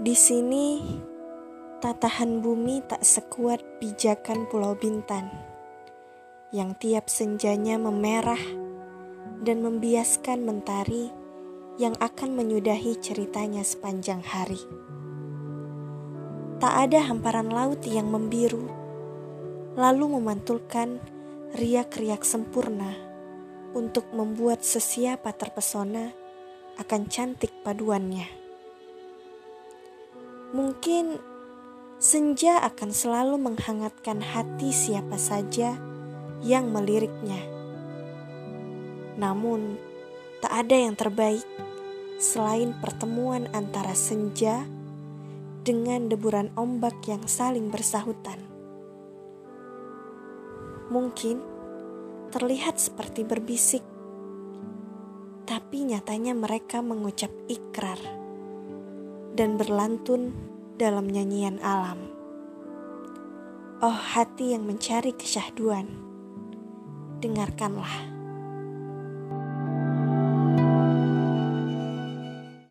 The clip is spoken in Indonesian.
Di sini, tatahan bumi tak sekuat pijakan Pulau Bintan yang tiap senjanya memerah dan membiaskan mentari yang akan menyudahi ceritanya sepanjang hari. Tak ada hamparan laut yang membiru, lalu memantulkan riak-riak sempurna untuk membuat sesiapa terpesona akan cantik paduannya. Mungkin senja akan selalu menghangatkan hati siapa saja yang meliriknya. Namun, tak ada yang terbaik selain pertemuan antara senja dengan deburan ombak yang saling bersahutan. Mungkin terlihat seperti berbisik, tapi nyatanya mereka mengucap ikrar dan berlantun dalam nyanyian alam. Oh hati yang mencari kesyahduan, dengarkanlah.